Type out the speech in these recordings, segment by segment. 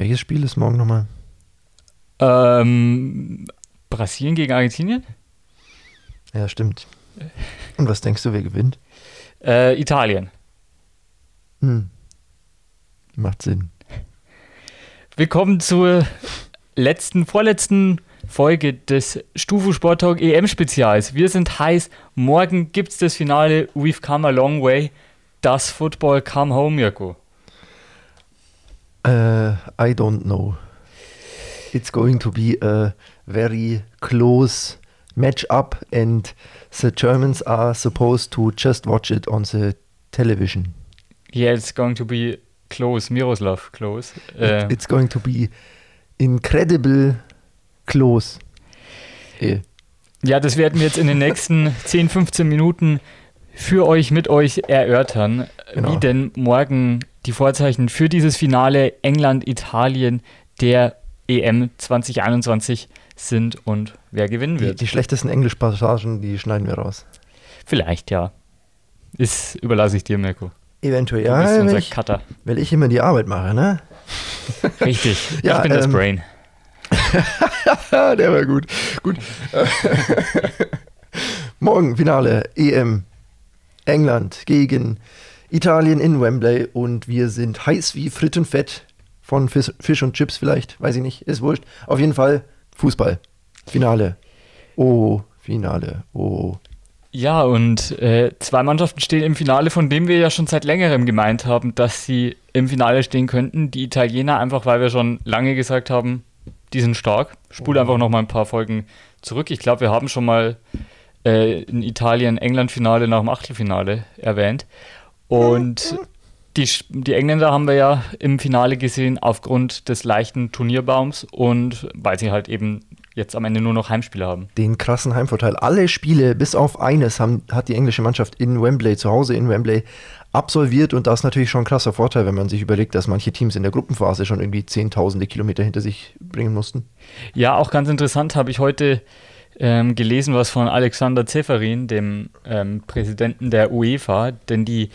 Welches Spiel ist morgen nochmal? Ähm, Brasilien gegen Argentinien? Ja, stimmt. Und was denkst du, wer gewinnt? Äh, Italien. Hm. Macht Sinn. Willkommen zur letzten, vorletzten Folge des Stufu Sport Talk EM Spezials. Wir sind heiß. Morgen gibt es das Finale. We've come a long way. Das Football come home, Mirko. Uh, I don't know. It's going to be a very close match-up and the Germans are supposed to just watch it on the television. Yeah, it's going to be close, Miroslav close. Äh. It's going to be incredible close. Yeah. Ja, das werden wir jetzt in den nächsten 10, 15 Minuten für euch, mit euch erörtern, genau. wie denn morgen die Vorzeichen für dieses Finale England-Italien der EM 2021 sind und wer gewinnen wird. Die, die schlechtesten Englischpassagen, die schneiden wir raus. Vielleicht, ja. Ist, überlasse ich dir, Mirko. Eventuell, ja. Du bist unser ich, Cutter. Weil ich immer die Arbeit mache, ne? Richtig. ja, ich bin ähm, das Brain. Der war gut. Gut. Morgen Finale EM England gegen Italien in Wembley und wir sind heiß wie Frittenfett von Fisch, Fisch und Chips vielleicht, weiß ich nicht, ist wurscht. Auf jeden Fall Fußball. Finale. Oh, Finale. Oh. Ja, und äh, zwei Mannschaften stehen im Finale, von dem wir ja schon seit längerem gemeint haben, dass sie im Finale stehen könnten. Die Italiener einfach, weil wir schon lange gesagt haben, die sind stark. Spul oh. einfach noch mal ein paar Folgen zurück. Ich glaube, wir haben schon mal äh, ein Italien-England-Finale nach dem Achtelfinale erwähnt. Und die, die Engländer haben wir ja im Finale gesehen aufgrund des leichten Turnierbaums und weil sie halt eben jetzt am Ende nur noch Heimspiele haben. Den krassen Heimvorteil. Alle Spiele bis auf eines haben, hat die englische Mannschaft in Wembley, zu Hause in Wembley, absolviert und das ist natürlich schon ein krasser Vorteil, wenn man sich überlegt, dass manche Teams in der Gruppenphase schon irgendwie zehntausende Kilometer hinter sich bringen mussten. Ja, auch ganz interessant habe ich heute ähm, gelesen, was von Alexander Zeferin, dem ähm, Präsidenten der UEFA, denn die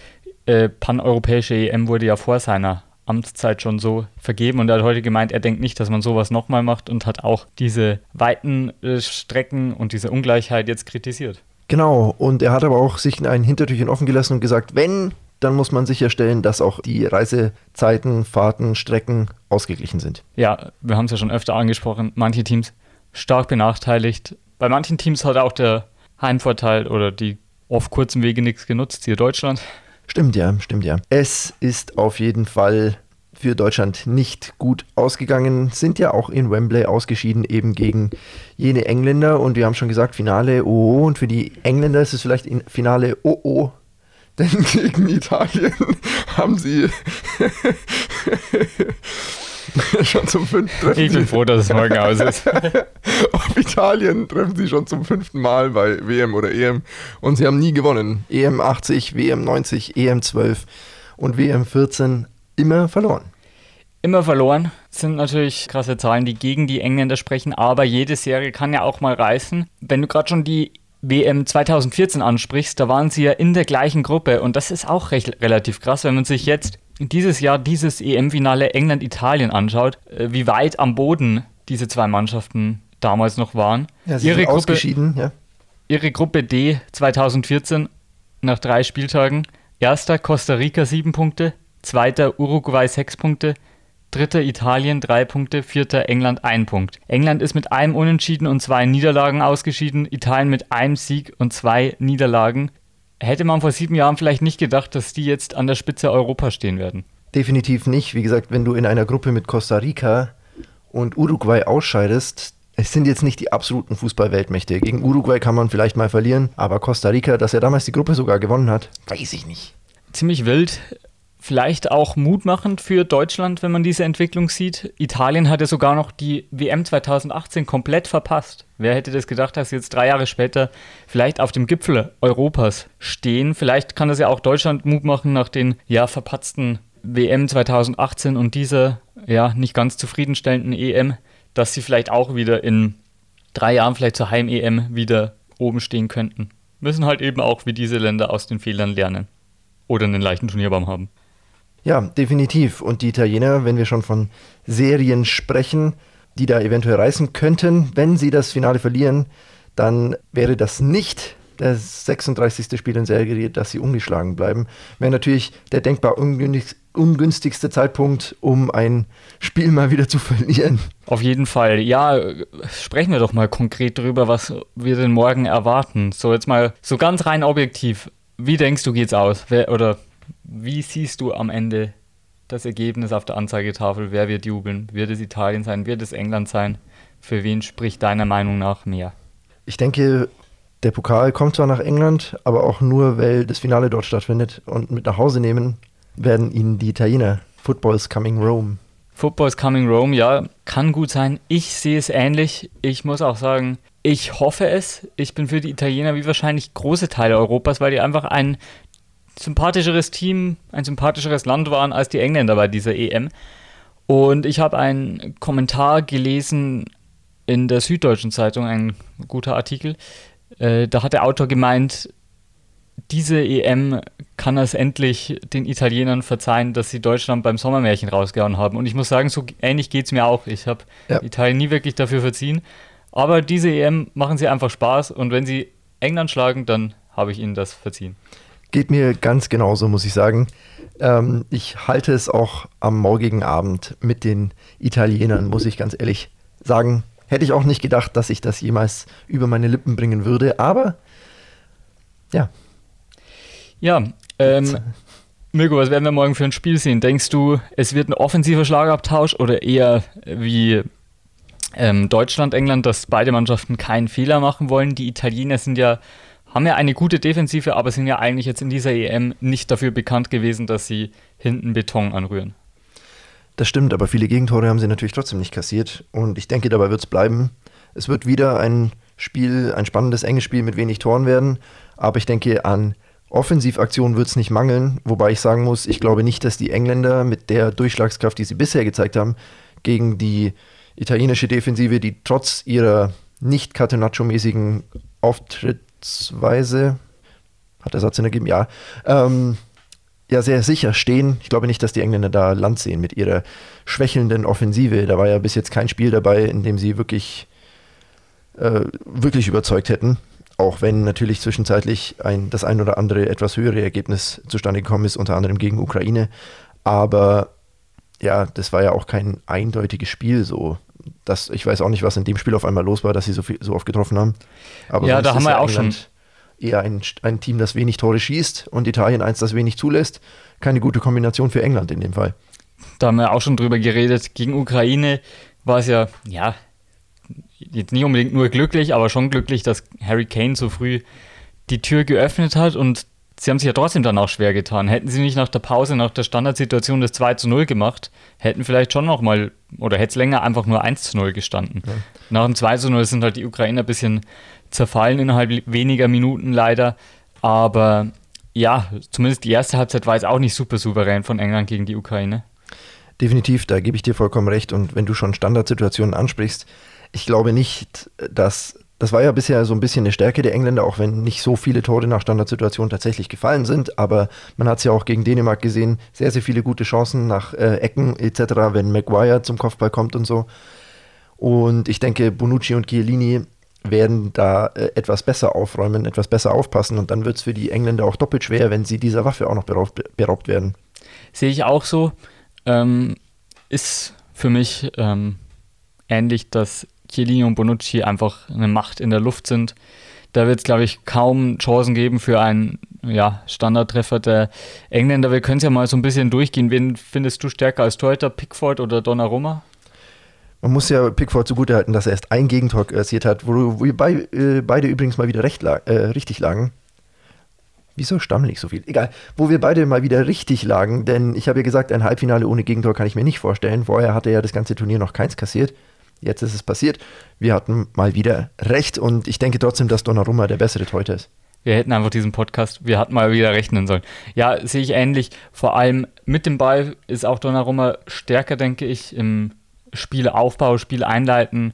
äh, paneuropäische EM wurde ja vor seiner Amtszeit schon so vergeben und er hat heute gemeint, er denkt nicht, dass man sowas nochmal macht und hat auch diese weiten äh, Strecken und diese Ungleichheit jetzt kritisiert. Genau, und er hat aber auch sich ein Hintertürchen offen gelassen und gesagt, wenn, dann muss man sicherstellen, dass auch die Reisezeiten, Fahrten, Strecken ausgeglichen sind. Ja, wir haben es ja schon öfter angesprochen, manche Teams stark benachteiligt. Bei manchen Teams hat auch der Heimvorteil oder die auf kurzen Wege nichts genutzt, hier Deutschland. Stimmt ja, stimmt ja. Es ist auf jeden Fall für Deutschland nicht gut ausgegangen, sind ja auch in Wembley ausgeschieden, eben gegen jene Engländer. Und wir haben schon gesagt, Finale OO. Und für die Engländer ist es vielleicht Finale OO. Denn gegen Italien haben sie schon zum fünften Ich bin froh, dass es morgen aus ist. Auf Italien treffen sie schon zum fünften Mal bei WM oder EM und sie haben nie gewonnen. EM 80, WM 90, EM 12 und WM 14 immer verloren. Immer verloren das sind natürlich krasse Zahlen, die gegen die Engländer sprechen, aber jede Serie kann ja auch mal reißen. Wenn du gerade schon die WM 2014 ansprichst, da waren sie ja in der gleichen Gruppe und das ist auch recht, relativ krass, wenn man sich jetzt dieses Jahr dieses EM-Finale England-Italien anschaut, äh, wie weit am Boden diese zwei Mannschaften damals noch waren. Ja, sie ihre sind Gruppe, ausgeschieden, ja. Ihre Gruppe D 2014 nach drei Spieltagen. Erster Costa Rica sieben Punkte, zweiter Uruguay sechs Punkte, dritter Italien drei Punkte, vierter England ein Punkt. England ist mit einem Unentschieden und zwei Niederlagen ausgeschieden, Italien mit einem Sieg und zwei Niederlagen hätte man vor sieben Jahren vielleicht nicht gedacht, dass die jetzt an der Spitze Europa stehen werden. Definitiv nicht. Wie gesagt, wenn du in einer Gruppe mit Costa Rica und Uruguay ausscheidest, es sind jetzt nicht die absoluten Fußballweltmächte. Gegen Uruguay kann man vielleicht mal verlieren, aber Costa Rica, dass er damals die Gruppe sogar gewonnen hat, weiß ich nicht. Ziemlich wild. Vielleicht auch mutmachend für Deutschland, wenn man diese Entwicklung sieht. Italien hat ja sogar noch die WM 2018 komplett verpasst. Wer hätte das gedacht, dass sie jetzt drei Jahre später vielleicht auf dem Gipfel Europas stehen? Vielleicht kann das ja auch Deutschland Mut machen nach den ja verpatzten WM 2018 und dieser ja nicht ganz zufriedenstellenden EM, dass sie vielleicht auch wieder in drei Jahren vielleicht zur Heim-EM wieder oben stehen könnten. Müssen halt eben auch wie diese Länder aus den Fehlern lernen oder einen leichten Turnierbaum haben. Ja, definitiv. Und die Italiener, wenn wir schon von Serien sprechen, die da eventuell reißen könnten, wenn sie das Finale verlieren, dann wäre das nicht das 36. Spiel in Serie, dass sie ungeschlagen bleiben. Wäre natürlich der denkbar ungünstigste Zeitpunkt, um ein Spiel mal wieder zu verlieren. Auf jeden Fall. Ja, sprechen wir doch mal konkret darüber, was wir denn morgen erwarten. So, jetzt mal so ganz rein objektiv. Wie denkst du, geht's aus? Wer, oder wie siehst du am Ende das Ergebnis auf der Anzeigetafel? Wer wird jubeln? Wird es Italien sein? Wird es England sein? Für wen spricht deiner Meinung nach mehr? Ich denke, der Pokal kommt zwar nach England, aber auch nur, weil das Finale dort stattfindet. Und mit nach Hause nehmen werden ihn die Italiener. Football's coming Rome. Football's coming Rome, ja, kann gut sein. Ich sehe es ähnlich. Ich muss auch sagen, ich hoffe es. Ich bin für die Italiener wie wahrscheinlich große Teile Europas, weil die einfach ein sympathischeres Team, ein sympathischeres Land waren als die Engländer bei dieser EM. Und ich habe einen Kommentar gelesen in der Süddeutschen Zeitung, ein guter Artikel. Äh, da hat der Autor gemeint, diese EM kann es endlich den Italienern verzeihen, dass sie Deutschland beim Sommermärchen rausgehauen haben. Und ich muss sagen, so ähnlich geht es mir auch. Ich habe ja. Italien nie wirklich dafür verziehen. Aber diese EM machen sie einfach Spaß und wenn sie England schlagen, dann habe ich ihnen das verziehen. Geht mir ganz genauso, muss ich sagen. Ähm, ich halte es auch am morgigen Abend mit den Italienern, muss ich ganz ehrlich sagen. Hätte ich auch nicht gedacht, dass ich das jemals über meine Lippen bringen würde, aber ja. Ja, ähm, Mirko, was werden wir morgen für ein Spiel sehen? Denkst du, es wird ein offensiver Schlagabtausch oder eher wie ähm, Deutschland, England, dass beide Mannschaften keinen Fehler machen wollen? Die Italiener sind ja haben ja eine gute Defensive, aber sind ja eigentlich jetzt in dieser EM nicht dafür bekannt gewesen, dass sie hinten Beton anrühren. Das stimmt, aber viele Gegentore haben sie natürlich trotzdem nicht kassiert. Und ich denke, dabei wird es bleiben. Es wird wieder ein Spiel, ein spannendes, enges Spiel mit wenig Toren werden. Aber ich denke, an Offensivaktionen wird es nicht mangeln. Wobei ich sagen muss, ich glaube nicht, dass die Engländer mit der Durchschlagskraft, die sie bisher gezeigt haben, gegen die italienische Defensive, die trotz ihrer nicht Catenaccio-mäßigen Auftritt Weise, hat der Satz Sinn ergeben? Ja. Ähm, ja, sehr sicher stehen. Ich glaube nicht, dass die Engländer da Land sehen mit ihrer schwächelnden Offensive. Da war ja bis jetzt kein Spiel dabei, in dem sie wirklich, äh, wirklich überzeugt hätten. Auch wenn natürlich zwischenzeitlich ein, das ein oder andere etwas höhere Ergebnis zustande gekommen ist, unter anderem gegen Ukraine. Aber ja, das war ja auch kein eindeutiges Spiel so. Das, ich weiß auch nicht, was in dem Spiel auf einmal los war, dass sie so, viel, so oft getroffen haben. Aber ja, da haben wir ja auch schon. Eher ein, ein Team, das wenig Tore schießt und Italien eins, das wenig zulässt. Keine gute Kombination für England in dem Fall. Da haben wir auch schon drüber geredet. Gegen Ukraine war es ja, ja, jetzt nicht unbedingt nur glücklich, aber schon glücklich, dass Harry Kane so früh die Tür geöffnet hat und sie haben sich ja trotzdem dann auch schwer getan. Hätten sie nicht nach der Pause, nach der Standardsituation das 2 zu 0 gemacht, hätten vielleicht schon noch mal, oder hätte es länger einfach nur 1 zu 0 gestanden. Ja. Nach dem 2 zu 0 sind halt die Ukrainer ein bisschen zerfallen innerhalb weniger Minuten leider. Aber ja, zumindest die erste Halbzeit war jetzt auch nicht super souverän von England gegen die Ukraine. Definitiv, da gebe ich dir vollkommen recht. Und wenn du schon Standardsituationen ansprichst, ich glaube nicht, dass das war ja bisher so ein bisschen eine Stärke der Engländer, auch wenn nicht so viele Tore nach Standardsituationen tatsächlich gefallen sind. Aber man hat es ja auch gegen Dänemark gesehen, sehr, sehr viele gute Chancen nach äh, Ecken etc., wenn Maguire zum Kopfball kommt und so. Und ich denke, Bonucci und Chiellini werden da äh, etwas besser aufräumen, etwas besser aufpassen. Und dann wird es für die Engländer auch doppelt schwer, wenn sie dieser Waffe auch noch beraubt, beraubt werden. Sehe ich auch so. Ähm, ist für mich ähm, ähnlich, dass Chiellini und Bonucci einfach eine Macht in der Luft sind. Da wird es, glaube ich, kaum Chancen geben für einen ja, Standardtreffer der Engländer. Wir können es ja mal so ein bisschen durchgehen. Wen findest du stärker als Torhüter, Pickford oder Donnarumma? Man muss ja Pickford zugutehalten, dass er erst ein Gegentor kassiert hat, wo wir bei, äh, beide übrigens mal wieder lag, äh, richtig lagen. Wieso stammel ich so viel? Egal. Wo wir beide mal wieder richtig lagen, denn ich habe ja gesagt, ein Halbfinale ohne Gegentor kann ich mir nicht vorstellen. Vorher hatte er ja das ganze Turnier noch keins kassiert. Jetzt ist es passiert. Wir hatten mal wieder recht und ich denke trotzdem, dass Donnarumma der bessere Torhüter ist. Wir hätten einfach diesen Podcast, wir hatten mal wieder rechnen sollen. Ja, sehe ich ähnlich. Vor allem mit dem Ball ist auch Donnarumma stärker, denke ich, im Spielaufbau, Spiel einleiten.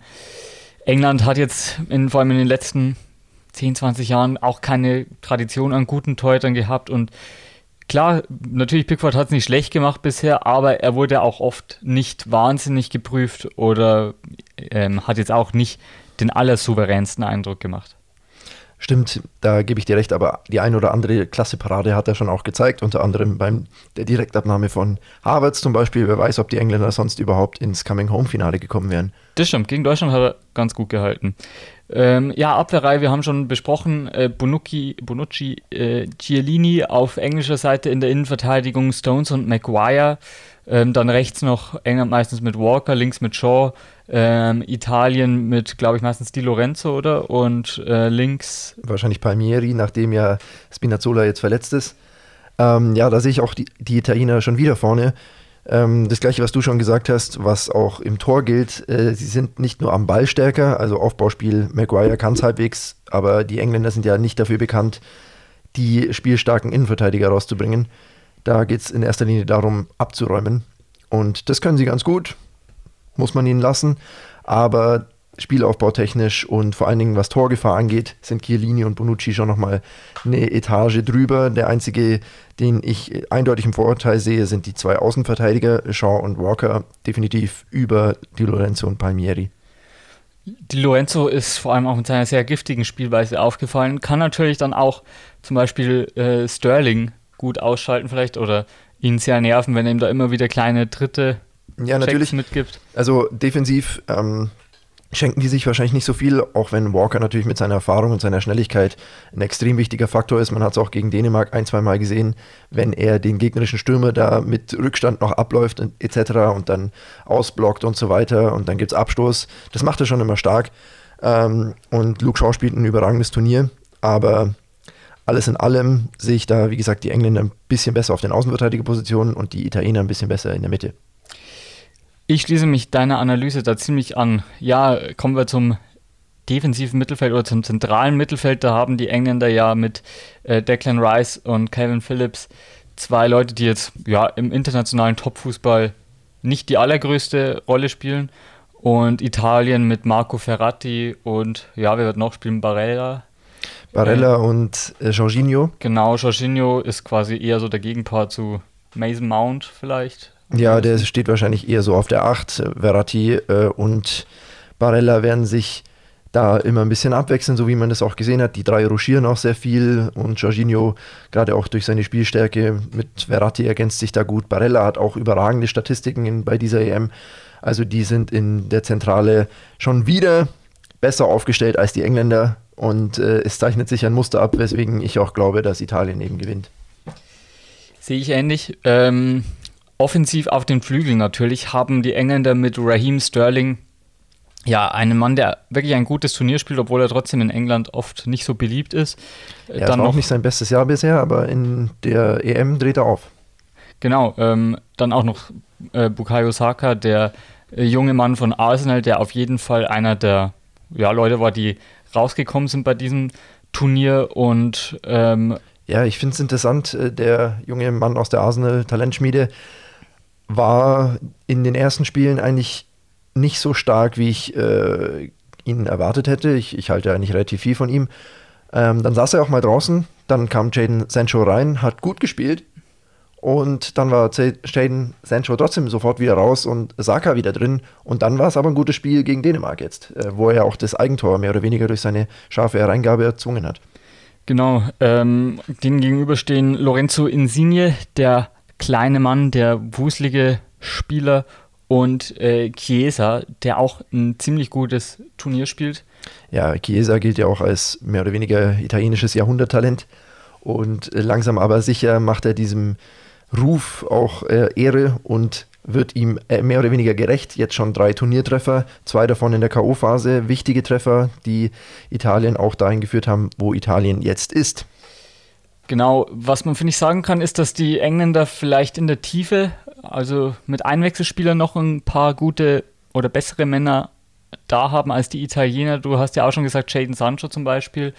England hat jetzt in, vor allem in den letzten 10, 20 Jahren auch keine Tradition an guten Torhütern gehabt und klar, natürlich Pickford hat es nicht schlecht gemacht bisher, aber er wurde auch oft nicht wahnsinnig geprüft oder ähm, hat jetzt auch nicht den allersouveränsten Eindruck gemacht. Stimmt, da gebe ich dir recht, aber die ein oder andere klasse Parade hat er schon auch gezeigt, unter anderem beim der Direktabnahme von Harvards zum Beispiel. Wer weiß, ob die Engländer sonst überhaupt ins Coming-Home-Finale gekommen wären. Das stimmt, gegen Deutschland hat er ganz gut gehalten. Ähm, ja, Abwehrreihe, wir haben schon besprochen, äh, Bonucci, Bonucci äh, Giellini auf englischer Seite in der Innenverteidigung, Stones und Maguire. Ähm, dann rechts noch England meistens mit Walker, links mit Shaw, ähm, Italien mit, glaube ich, meistens Di Lorenzo, oder? Und äh, links. Wahrscheinlich Palmieri, nachdem ja Spinazzola jetzt verletzt ist. Ähm, ja, da sehe ich auch die, die Italiener schon wieder vorne. Ähm, das gleiche, was du schon gesagt hast, was auch im Tor gilt, äh, sie sind nicht nur am Ball stärker, also Aufbauspiel, Maguire kann es halbwegs, aber die Engländer sind ja nicht dafür bekannt, die spielstarken Innenverteidiger rauszubringen. Da geht es in erster Linie darum, abzuräumen. Und das können sie ganz gut, muss man ihnen lassen. Aber Spielaufbautechnisch und vor allen Dingen was Torgefahr angeht, sind Chiellini und Bonucci schon nochmal eine Etage drüber. Der einzige, den ich eindeutig im Vorurteil sehe, sind die zwei Außenverteidiger, Shaw und Walker, definitiv über Di Lorenzo und Palmieri. Di Lorenzo ist vor allem auch mit seiner sehr giftigen Spielweise aufgefallen, kann natürlich dann auch zum Beispiel äh, Sterling gut ausschalten vielleicht oder ihn sehr nerven, wenn er ihm da immer wieder kleine dritte ja, natürlich. mitgibt. Also defensiv ähm, schenken die sich wahrscheinlich nicht so viel, auch wenn Walker natürlich mit seiner Erfahrung und seiner Schnelligkeit ein extrem wichtiger Faktor ist. Man hat es auch gegen Dänemark ein, zwei Mal gesehen, wenn er den gegnerischen Stürmer da mit Rückstand noch abläuft und, etc. und dann ausblockt und so weiter und dann gibt es Abstoß. Das macht er schon immer stark. Ähm, und Luke Shaw spielt ein überragendes Turnier, aber alles in allem sehe ich da, wie gesagt, die Engländer ein bisschen besser auf den Außenverteidigerpositionen und die Italiener ein bisschen besser in der Mitte. Ich schließe mich deiner Analyse da ziemlich an. Ja, kommen wir zum defensiven Mittelfeld oder zum zentralen Mittelfeld. Da haben die Engländer ja mit äh, Declan Rice und Calvin Phillips zwei Leute, die jetzt ja im internationalen Topfußball nicht die allergrößte Rolle spielen. Und Italien mit Marco Ferratti und ja, wer wird noch spielen? Barella. Barella äh, und äh, Jorginho. Genau, Jorginho ist quasi eher so der Gegenpart zu Mason Mount vielleicht. Ja, der steht wahrscheinlich eher so auf der 8. Verratti äh, und Barella werden sich da immer ein bisschen abwechseln, so wie man das auch gesehen hat. Die drei ruschieren auch sehr viel und Jorginho, gerade auch durch seine Spielstärke mit Verratti ergänzt sich da gut. Barella hat auch überragende Statistiken in, bei dieser EM. Also die sind in der Zentrale schon wieder besser aufgestellt als die Engländer und äh, es zeichnet sich ein Muster ab, weswegen ich auch glaube, dass Italien eben gewinnt. Sehe ich ähnlich. Ähm, Offensiv auf den Flügeln natürlich haben die Engländer mit Raheem Sterling ja, einen Mann, der wirklich ein gutes Turnier spielt, obwohl er trotzdem in England oft nicht so beliebt ist. Ja, Dann das war noch, auch nicht sein bestes Jahr bisher, aber in der EM dreht er auf. Genau, ähm, dann auch noch äh, Bukayo Saka, der äh, junge Mann von Arsenal, der auf jeden Fall einer der ja, Leute war, die rausgekommen sind bei diesem Turnier und ähm, ja, ich finde es interessant, äh, der junge Mann aus der Arsenal Talentschmiede, war in den ersten Spielen eigentlich nicht so stark, wie ich äh, ihn erwartet hätte. Ich, ich, halte eigentlich relativ viel von ihm. Ähm, dann saß er auch mal draußen, dann kam Jaden Sancho rein, hat gut gespielt und dann war Jaden Sancho trotzdem sofort wieder raus und Saka wieder drin. Und dann war es aber ein gutes Spiel gegen Dänemark jetzt, äh, wo er auch das Eigentor mehr oder weniger durch seine scharfe Hereingabe erzwungen hat. Genau, ähm, denen gegenüber stehen Lorenzo Insigne, der kleine Mann, der wuselige Spieler und äh, Chiesa, der auch ein ziemlich gutes Turnier spielt. Ja, Chiesa gilt ja auch als mehr oder weniger italienisches Jahrhunderttalent und äh, langsam aber sicher macht er diesem Ruf auch äh, Ehre und wird ihm äh, mehr oder weniger gerecht. Jetzt schon drei Turniertreffer, zwei davon in der K.O.-Phase, wichtige Treffer, die Italien auch dahin geführt haben, wo Italien jetzt ist. Genau, was man, finde ich, sagen kann, ist, dass die Engländer vielleicht in der Tiefe, also mit Einwechselspielern noch ein paar gute oder bessere Männer da haben als die Italiener. Du hast ja auch schon gesagt, Jaden Sancho zum Beispiel.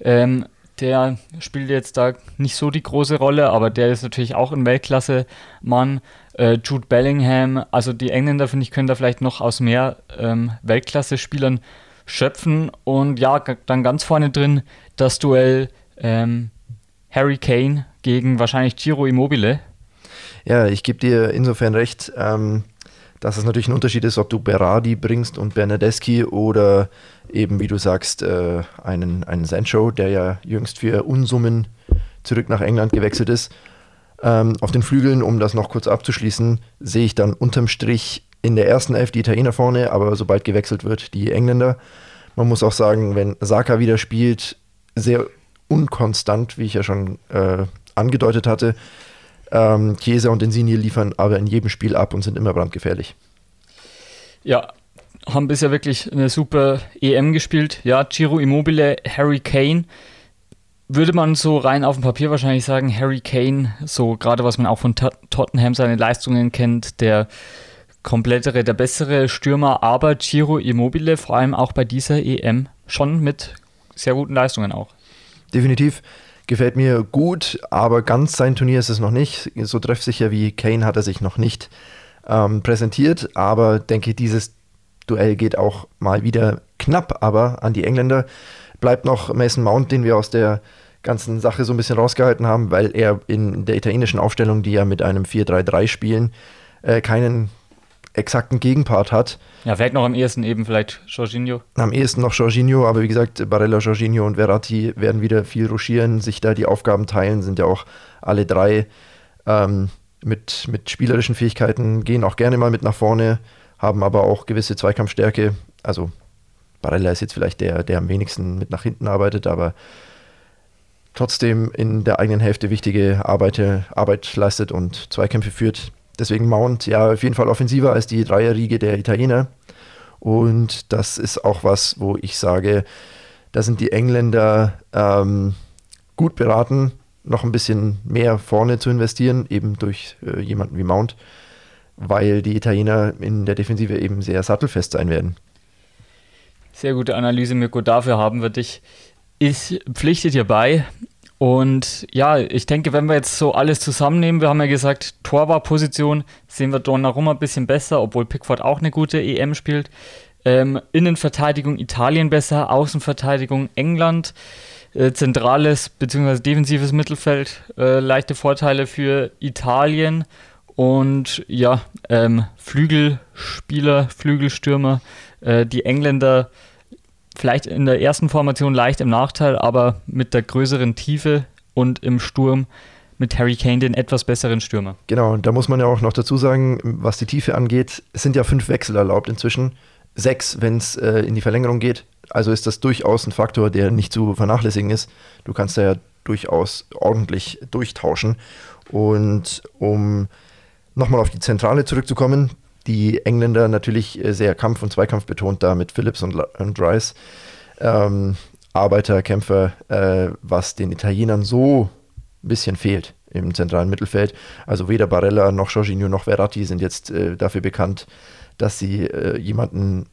Ähm, der spielt jetzt da nicht so die große Rolle, aber der ist natürlich auch ein Weltklasse-Mann. Äh, Jude Bellingham, also die Engländer, finde ich, können da vielleicht noch aus mehr ähm, Weltklasse-Spielern schöpfen. Und ja, dann ganz vorne drin das Duell ähm, Harry Kane gegen wahrscheinlich Giro Immobile. Ja, ich gebe dir insofern recht, ähm, dass es natürlich ein Unterschied ist, ob du Berardi bringst und Bernadeschi oder eben, wie du sagst, äh, einen, einen Sancho, der ja jüngst für Unsummen zurück nach England gewechselt ist. Ähm, auf den Flügeln, um das noch kurz abzuschließen, sehe ich dann unterm Strich in der ersten Elf die Italiener vorne, aber sobald gewechselt wird, die Engländer. Man muss auch sagen, wenn Saka wieder spielt, sehr unkonstant, wie ich ja schon äh, angedeutet hatte. Ähm, Chiesa und Insigne liefern aber in jedem Spiel ab und sind immer brandgefährlich. Ja, haben bisher wirklich eine super EM gespielt. Ja, Giro Immobile, Harry Kane. Würde man so rein auf dem Papier wahrscheinlich sagen, Harry Kane, so gerade was man auch von Tottenham seine Leistungen kennt, der komplettere, der bessere Stürmer, aber Giro Immobile, vor allem auch bei dieser EM, schon mit sehr guten Leistungen auch. Definitiv. Gefällt mir gut, aber ganz sein Turnier ist es noch nicht. So treffsicher wie Kane hat er sich noch nicht ähm, präsentiert, aber denke, dieses Duell geht auch mal wieder knapp, aber an die Engländer. Bleibt noch Mason Mount, den wir aus der ganzen Sache so ein bisschen rausgehalten haben, weil er in der italienischen Aufstellung, die ja mit einem 4-3-3 spielen, äh, keinen exakten Gegenpart hat. Ja, vielleicht noch am ehesten eben vielleicht Jorginho. Am ehesten noch Jorginho, aber wie gesagt, Barella, Jorginho und Verratti werden wieder viel ruschieren, sich da die Aufgaben teilen, sind ja auch alle drei ähm, mit, mit spielerischen Fähigkeiten, gehen auch gerne mal mit nach vorne, haben aber auch gewisse Zweikampfstärke. Also Barella ist jetzt vielleicht der, der am wenigsten mit nach hinten arbeitet, aber trotzdem in der eigenen Hälfte wichtige Arbeit, Arbeit leistet und Zweikämpfe führt. Deswegen Mount ja auf jeden Fall offensiver als die Dreierriege der Italiener. Und das ist auch was, wo ich sage, da sind die Engländer ähm, gut beraten, noch ein bisschen mehr vorne zu investieren, eben durch äh, jemanden wie Mount, weil die Italiener in der Defensive eben sehr sattelfest sein werden. Sehr gute Analyse, Mirko. Dafür haben wir dich. Ich pflichte dir bei. Und ja, ich denke, wenn wir jetzt so alles zusammennehmen, wir haben ja gesagt, Torwartposition sehen wir Donnarumma ein bisschen besser, obwohl Pickford auch eine gute EM spielt. Ähm, Innenverteidigung Italien besser, Außenverteidigung England, äh, zentrales bzw. defensives Mittelfeld, äh, leichte Vorteile für Italien und ja, ähm, Flügelspieler, Flügelstürmer, äh, die Engländer vielleicht in der ersten Formation leicht im Nachteil, aber mit der größeren Tiefe und im Sturm mit Harry Kane den etwas besseren Stürmer. Genau, da muss man ja auch noch dazu sagen, was die Tiefe angeht, es sind ja fünf Wechsel erlaubt inzwischen. Sechs, wenn es äh, in die Verlängerung geht. Also ist das durchaus ein Faktor, der nicht zu vernachlässigen ist. Du kannst da ja durchaus ordentlich durchtauschen. Und um nochmal auf die Zentrale zurückzukommen, die Engländer natürlich äh, sehr Kampf- und Zweikampf betont da mit Phillips und, und Rice. Ähm, Arbeiter, Kämpfer, äh, was den Italienern so ein bisschen fehlt im zentralen Mittelfeld. Also weder Barella noch Jorginho noch Verratti sind jetzt äh, dafür bekannt, dass sie äh, jemanden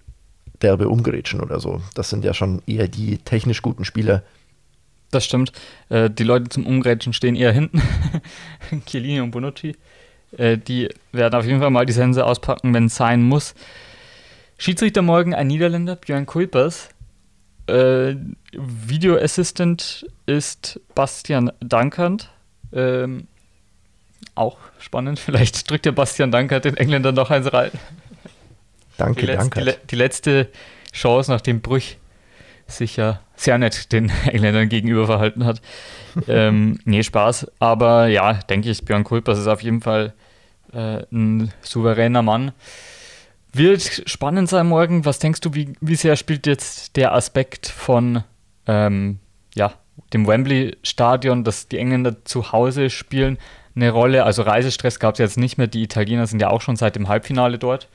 derbe umgerätschen oder so. Das sind ja schon eher die technisch guten Spieler. Das stimmt. Äh, die Leute zum Umgrätschen stehen eher hinten. Chiellini und Bonucci. Äh, die werden auf jeden Fall mal die Sense auspacken, wenn es sein muss. Schiedsrichter morgen ein Niederländer, Björn Kuipers. Äh, Video Assistant ist Bastian Dankert. Ähm, auch spannend. Vielleicht drückt der Bastian Dankert den Engländern noch eins rein. Danke, die danke. Die, die, letzte Chance, nachdem Brüch sich ja sehr nett den Engländern gegenüber verhalten hat. ähm, nee, Spaß. Aber ja, denke ich, Björn Kulpers ist auf jeden Fall äh, ein souveräner Mann. Wird spannend sein morgen. Was denkst du, wie, wie sehr spielt jetzt der Aspekt von ähm, ja, dem Wembley-Stadion, dass die Engländer zu Hause spielen, eine Rolle? Also Reisestress gab es jetzt nicht mehr. Die Italiener sind ja auch schon seit dem Halbfinale dort.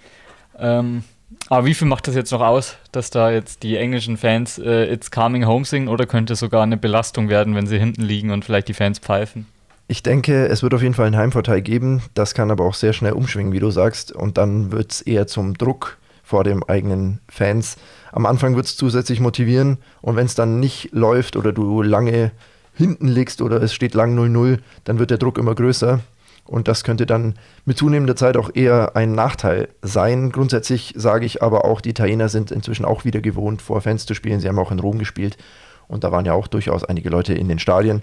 Ähm, aber wie viel macht das jetzt noch aus, dass da jetzt die englischen Fans äh, It's Coming Home singen oder könnte es sogar eine Belastung werden, wenn sie hinten liegen und vielleicht die Fans pfeifen? Ich denke, es wird auf jeden Fall einen Heimvorteil geben. Das kann aber auch sehr schnell umschwingen, wie du sagst. Und dann wird es eher zum Druck vor dem eigenen Fans. Am Anfang wird es zusätzlich motivieren. Und wenn es dann nicht läuft oder du lange hinten liegst oder es steht lang 0-0, dann wird der Druck immer größer. Und das könnte dann mit zunehmender Zeit auch eher ein Nachteil sein. Grundsätzlich sage ich aber auch, die Italiener sind inzwischen auch wieder gewohnt, vor Fans zu spielen. Sie haben auch in Rom gespielt und da waren ja auch durchaus einige Leute in den Stadien.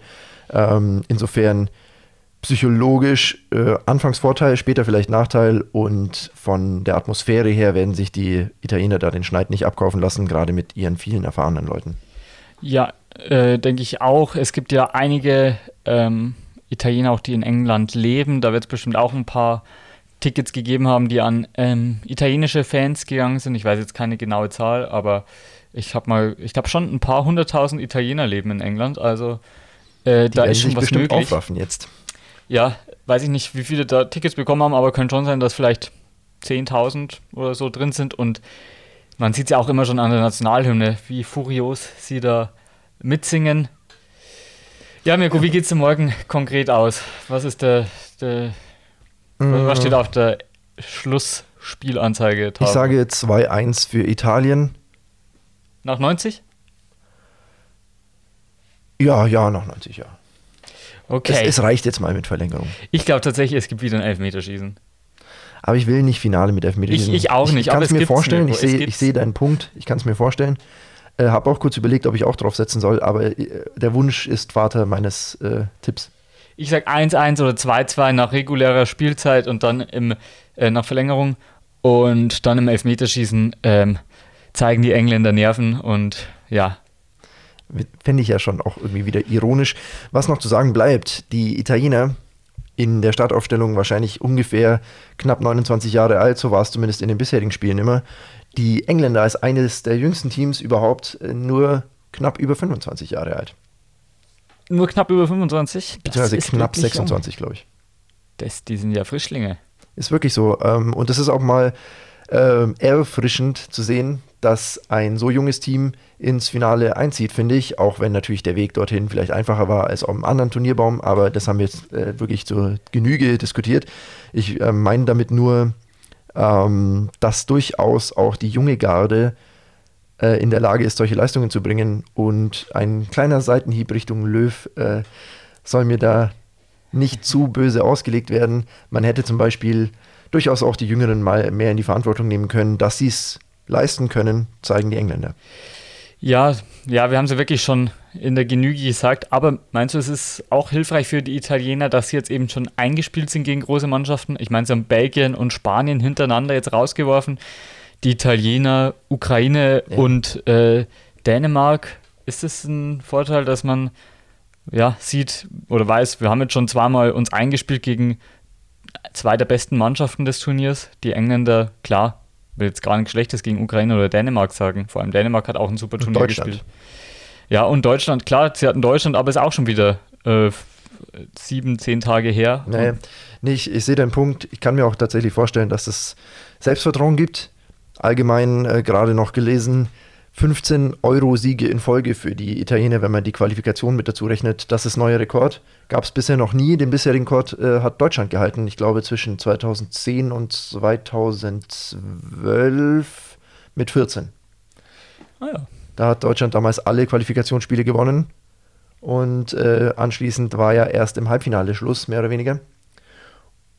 Ähm, insofern psychologisch äh, anfangs Vorteil, später vielleicht Nachteil und von der Atmosphäre her werden sich die Italiener da den Schneid nicht abkaufen lassen, gerade mit ihren vielen erfahrenen Leuten. Ja, äh, denke ich auch. Es gibt ja einige ähm, Italiener auch, die in England leben. Da wird es bestimmt auch ein paar Tickets gegeben haben, die an ähm, italienische Fans gegangen sind. Ich weiß jetzt keine genaue Zahl, aber ich habe mal, ich glaube schon ein paar hunderttausend Italiener leben in England. Also äh, da ist schon was möglich. Aufwaffen jetzt. Ja, weiß ich nicht, wie viele da Tickets bekommen haben, aber könnte schon sein, dass vielleicht 10.000 oder so drin sind. Und man sieht es ja auch immer schon an der Nationalhymne, wie furios sie da mitsingen. Ja, Mirko, wie geht es morgen konkret aus? Was ist der, der mhm. was steht auf der Schlussspielanzeige? Ich sage 2-1 für Italien. Nach 90? Ja, ja, nach 90, ja. Okay. Es, es reicht jetzt mal mit Verlängerung. Ich glaube tatsächlich, es gibt wieder ein Elfmeterschießen. Aber ich will nicht Finale mit Elfmeterschießen. Ich, ich auch nicht. Ich, ich kann es mir vorstellen. Ich sehe seh deinen Punkt. Ich kann es mir vorstellen. Äh, Habe auch kurz überlegt, ob ich auch drauf setzen soll, aber äh, der Wunsch ist Vater meines äh, Tipps. Ich sage 1-1 oder 2-2 nach regulärer Spielzeit und dann im, äh, nach Verlängerung. Und dann im Elfmeterschießen ähm, zeigen die Engländer Nerven und ja, Fände ich ja schon auch irgendwie wieder ironisch. Was noch zu sagen bleibt, die Italiener in der Startaufstellung wahrscheinlich ungefähr knapp 29 Jahre alt, so war es zumindest in den bisherigen Spielen immer. Die Engländer als eines der jüngsten Teams überhaupt äh, nur knapp über 25 Jahre alt. Nur knapp über 25? Beziehungsweise knapp 26, glaube ich. Das, die sind ja Frischlinge. Ist wirklich so. Ähm, und das ist auch mal ähm, erfrischend zu sehen, dass ein so junges Team ins Finale einzieht, finde ich, auch wenn natürlich der Weg dorthin vielleicht einfacher war als auf einem anderen Turnierbaum, aber das haben wir jetzt äh, wirklich zur Genüge diskutiert. Ich äh, meine damit nur, ähm, dass durchaus auch die junge Garde äh, in der Lage ist, solche Leistungen zu bringen und ein kleiner Seitenhieb Richtung Löw äh, soll mir da nicht zu böse ausgelegt werden. Man hätte zum Beispiel durchaus auch die Jüngeren mal mehr in die Verantwortung nehmen können, dass sie es leisten können, zeigen die Engländer. Ja, ja, wir haben sie wirklich schon in der Genüge gesagt, aber meinst du, es ist auch hilfreich für die Italiener, dass sie jetzt eben schon eingespielt sind gegen große Mannschaften? Ich meine, sie haben Belgien und Spanien hintereinander jetzt rausgeworfen. Die Italiener, Ukraine ja. und äh, Dänemark. Ist es ein Vorteil, dass man ja, sieht oder weiß, wir haben jetzt schon zweimal uns eingespielt gegen zwei der besten Mannschaften des Turniers. Die Engländer, klar, will jetzt gar nichts Schlechtes gegen Ukraine oder Dänemark sagen. Vor allem Dänemark hat auch ein super Turnier gespielt. Ja, und Deutschland, klar, sie hatten Deutschland, aber ist auch schon wieder äh, sieben, zehn Tage her. Nee, nee ich, ich sehe den Punkt. Ich kann mir auch tatsächlich vorstellen, dass es Selbstvertrauen gibt. Allgemein äh, gerade noch gelesen, 15 Euro-Siege in Folge für die Italiener, wenn man die Qualifikation mit dazu rechnet. Das ist neuer Rekord. Gab es bisher noch nie. Den bisherigen Rekord äh, hat Deutschland gehalten. Ich glaube zwischen 2010 und 2012 mit 14. Ah ja. Da hat Deutschland damals alle Qualifikationsspiele gewonnen. Und äh, anschließend war ja erst im Halbfinale Schluss, mehr oder weniger.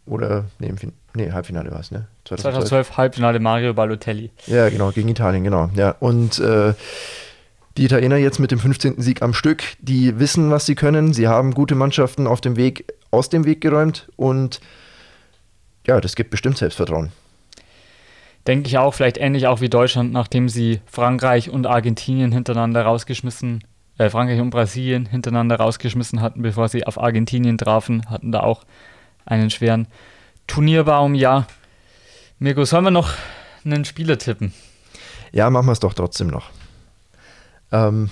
Oder, nee, nee Halbfinale war es, ne? 2012. 2012 Halbfinale Mario Balotelli. Ja, genau, gegen Italien, genau. Ja, und äh, die Italiener jetzt mit dem 15. Sieg am Stück, die wissen, was sie können. Sie haben gute Mannschaften auf dem Weg, aus dem Weg geräumt und ja, das gibt bestimmt Selbstvertrauen. Denke ich auch, vielleicht ähnlich auch wie Deutschland, nachdem sie Frankreich und Argentinien hintereinander rausgeschmissen, äh, Frankreich und Brasilien hintereinander rausgeschmissen hatten, bevor sie auf Argentinien trafen, hatten da auch einen schweren Turnierbaum. Ja, Mirko, sollen wir noch einen Spieler tippen? Ja, machen wir es doch trotzdem noch. Ähm,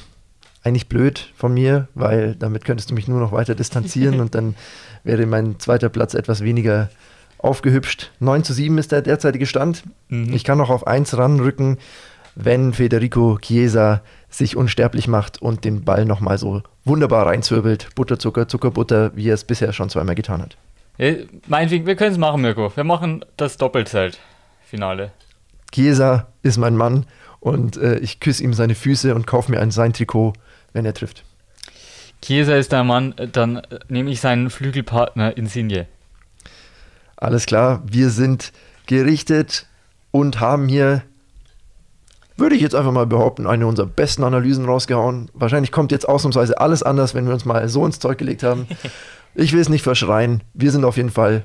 eigentlich blöd von mir, weil damit könntest du mich nur noch weiter distanzieren und dann wäre mein zweiter Platz etwas weniger aufgehübscht. 9 zu 7 ist der derzeitige Stand. Mhm. Ich kann noch auf 1 ranrücken, wenn Federico Chiesa sich unsterblich macht und den Ball nochmal so wunderbar reinzwirbelt. Butterzucker, Zuckerbutter, wie er es bisher schon zweimal getan hat. Äh, meinetwegen, wir können es machen, Mirko. Wir machen das Doppelzelt-Finale. Chiesa ist mein Mann und äh, ich küsse ihm seine Füße und kaufe mir ein sein Trikot, wenn er trifft. Chiesa ist der Mann, dann nehme ich seinen Flügelpartner Insigne. Alles klar, wir sind gerichtet und haben hier würde ich jetzt einfach mal behaupten, eine unserer besten Analysen rausgehauen. Wahrscheinlich kommt jetzt ausnahmsweise alles anders, wenn wir uns mal so ins Zeug gelegt haben. Ich will es nicht verschreien. Wir sind auf jeden Fall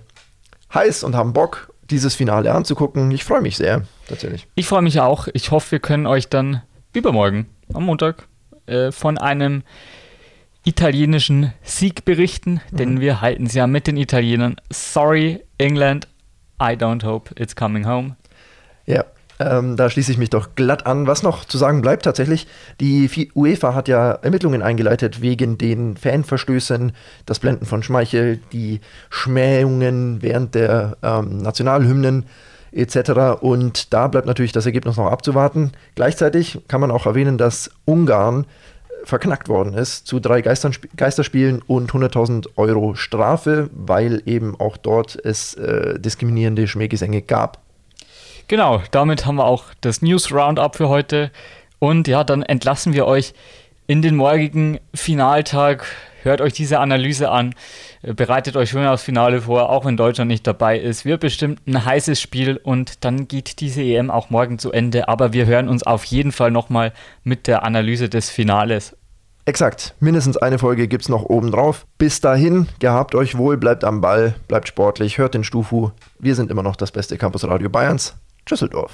heiß und haben Bock, dieses Finale anzugucken. Ich freue mich sehr, tatsächlich. Ich freue mich auch. Ich hoffe, wir können euch dann übermorgen, am Montag, äh, von einem italienischen Sieg berichten, mhm. denn wir halten es ja mit den Italienern. Sorry, England, I don't hope it's coming home. Ja, ähm, da schließe ich mich doch glatt an. Was noch zu sagen bleibt tatsächlich, die UEFA hat ja Ermittlungen eingeleitet wegen den Fanverstößen, das Blenden von Schmeichel, die Schmähungen während der ähm, Nationalhymnen etc. Und da bleibt natürlich das Ergebnis noch abzuwarten. Gleichzeitig kann man auch erwähnen, dass Ungarn verknackt worden ist zu drei Geistern, Geisterspielen und 100.000 Euro Strafe, weil eben auch dort es äh, diskriminierende Schmähgesänge gab. Genau, damit haben wir auch das News Roundup für heute. Und ja, dann entlassen wir euch in den morgigen Finaltag. Hört euch diese Analyse an, bereitet euch schon aufs Finale vor, auch wenn Deutschland nicht dabei ist. Wird bestimmt ein heißes Spiel und dann geht diese EM auch morgen zu Ende. Aber wir hören uns auf jeden Fall nochmal mit der Analyse des Finales. Exakt, mindestens eine Folge gibt es noch oben drauf. Bis dahin, gehabt euch wohl, bleibt am Ball, bleibt sportlich, hört den Stufu. Wir sind immer noch das beste Campusradio Bayerns. Düsseldorf.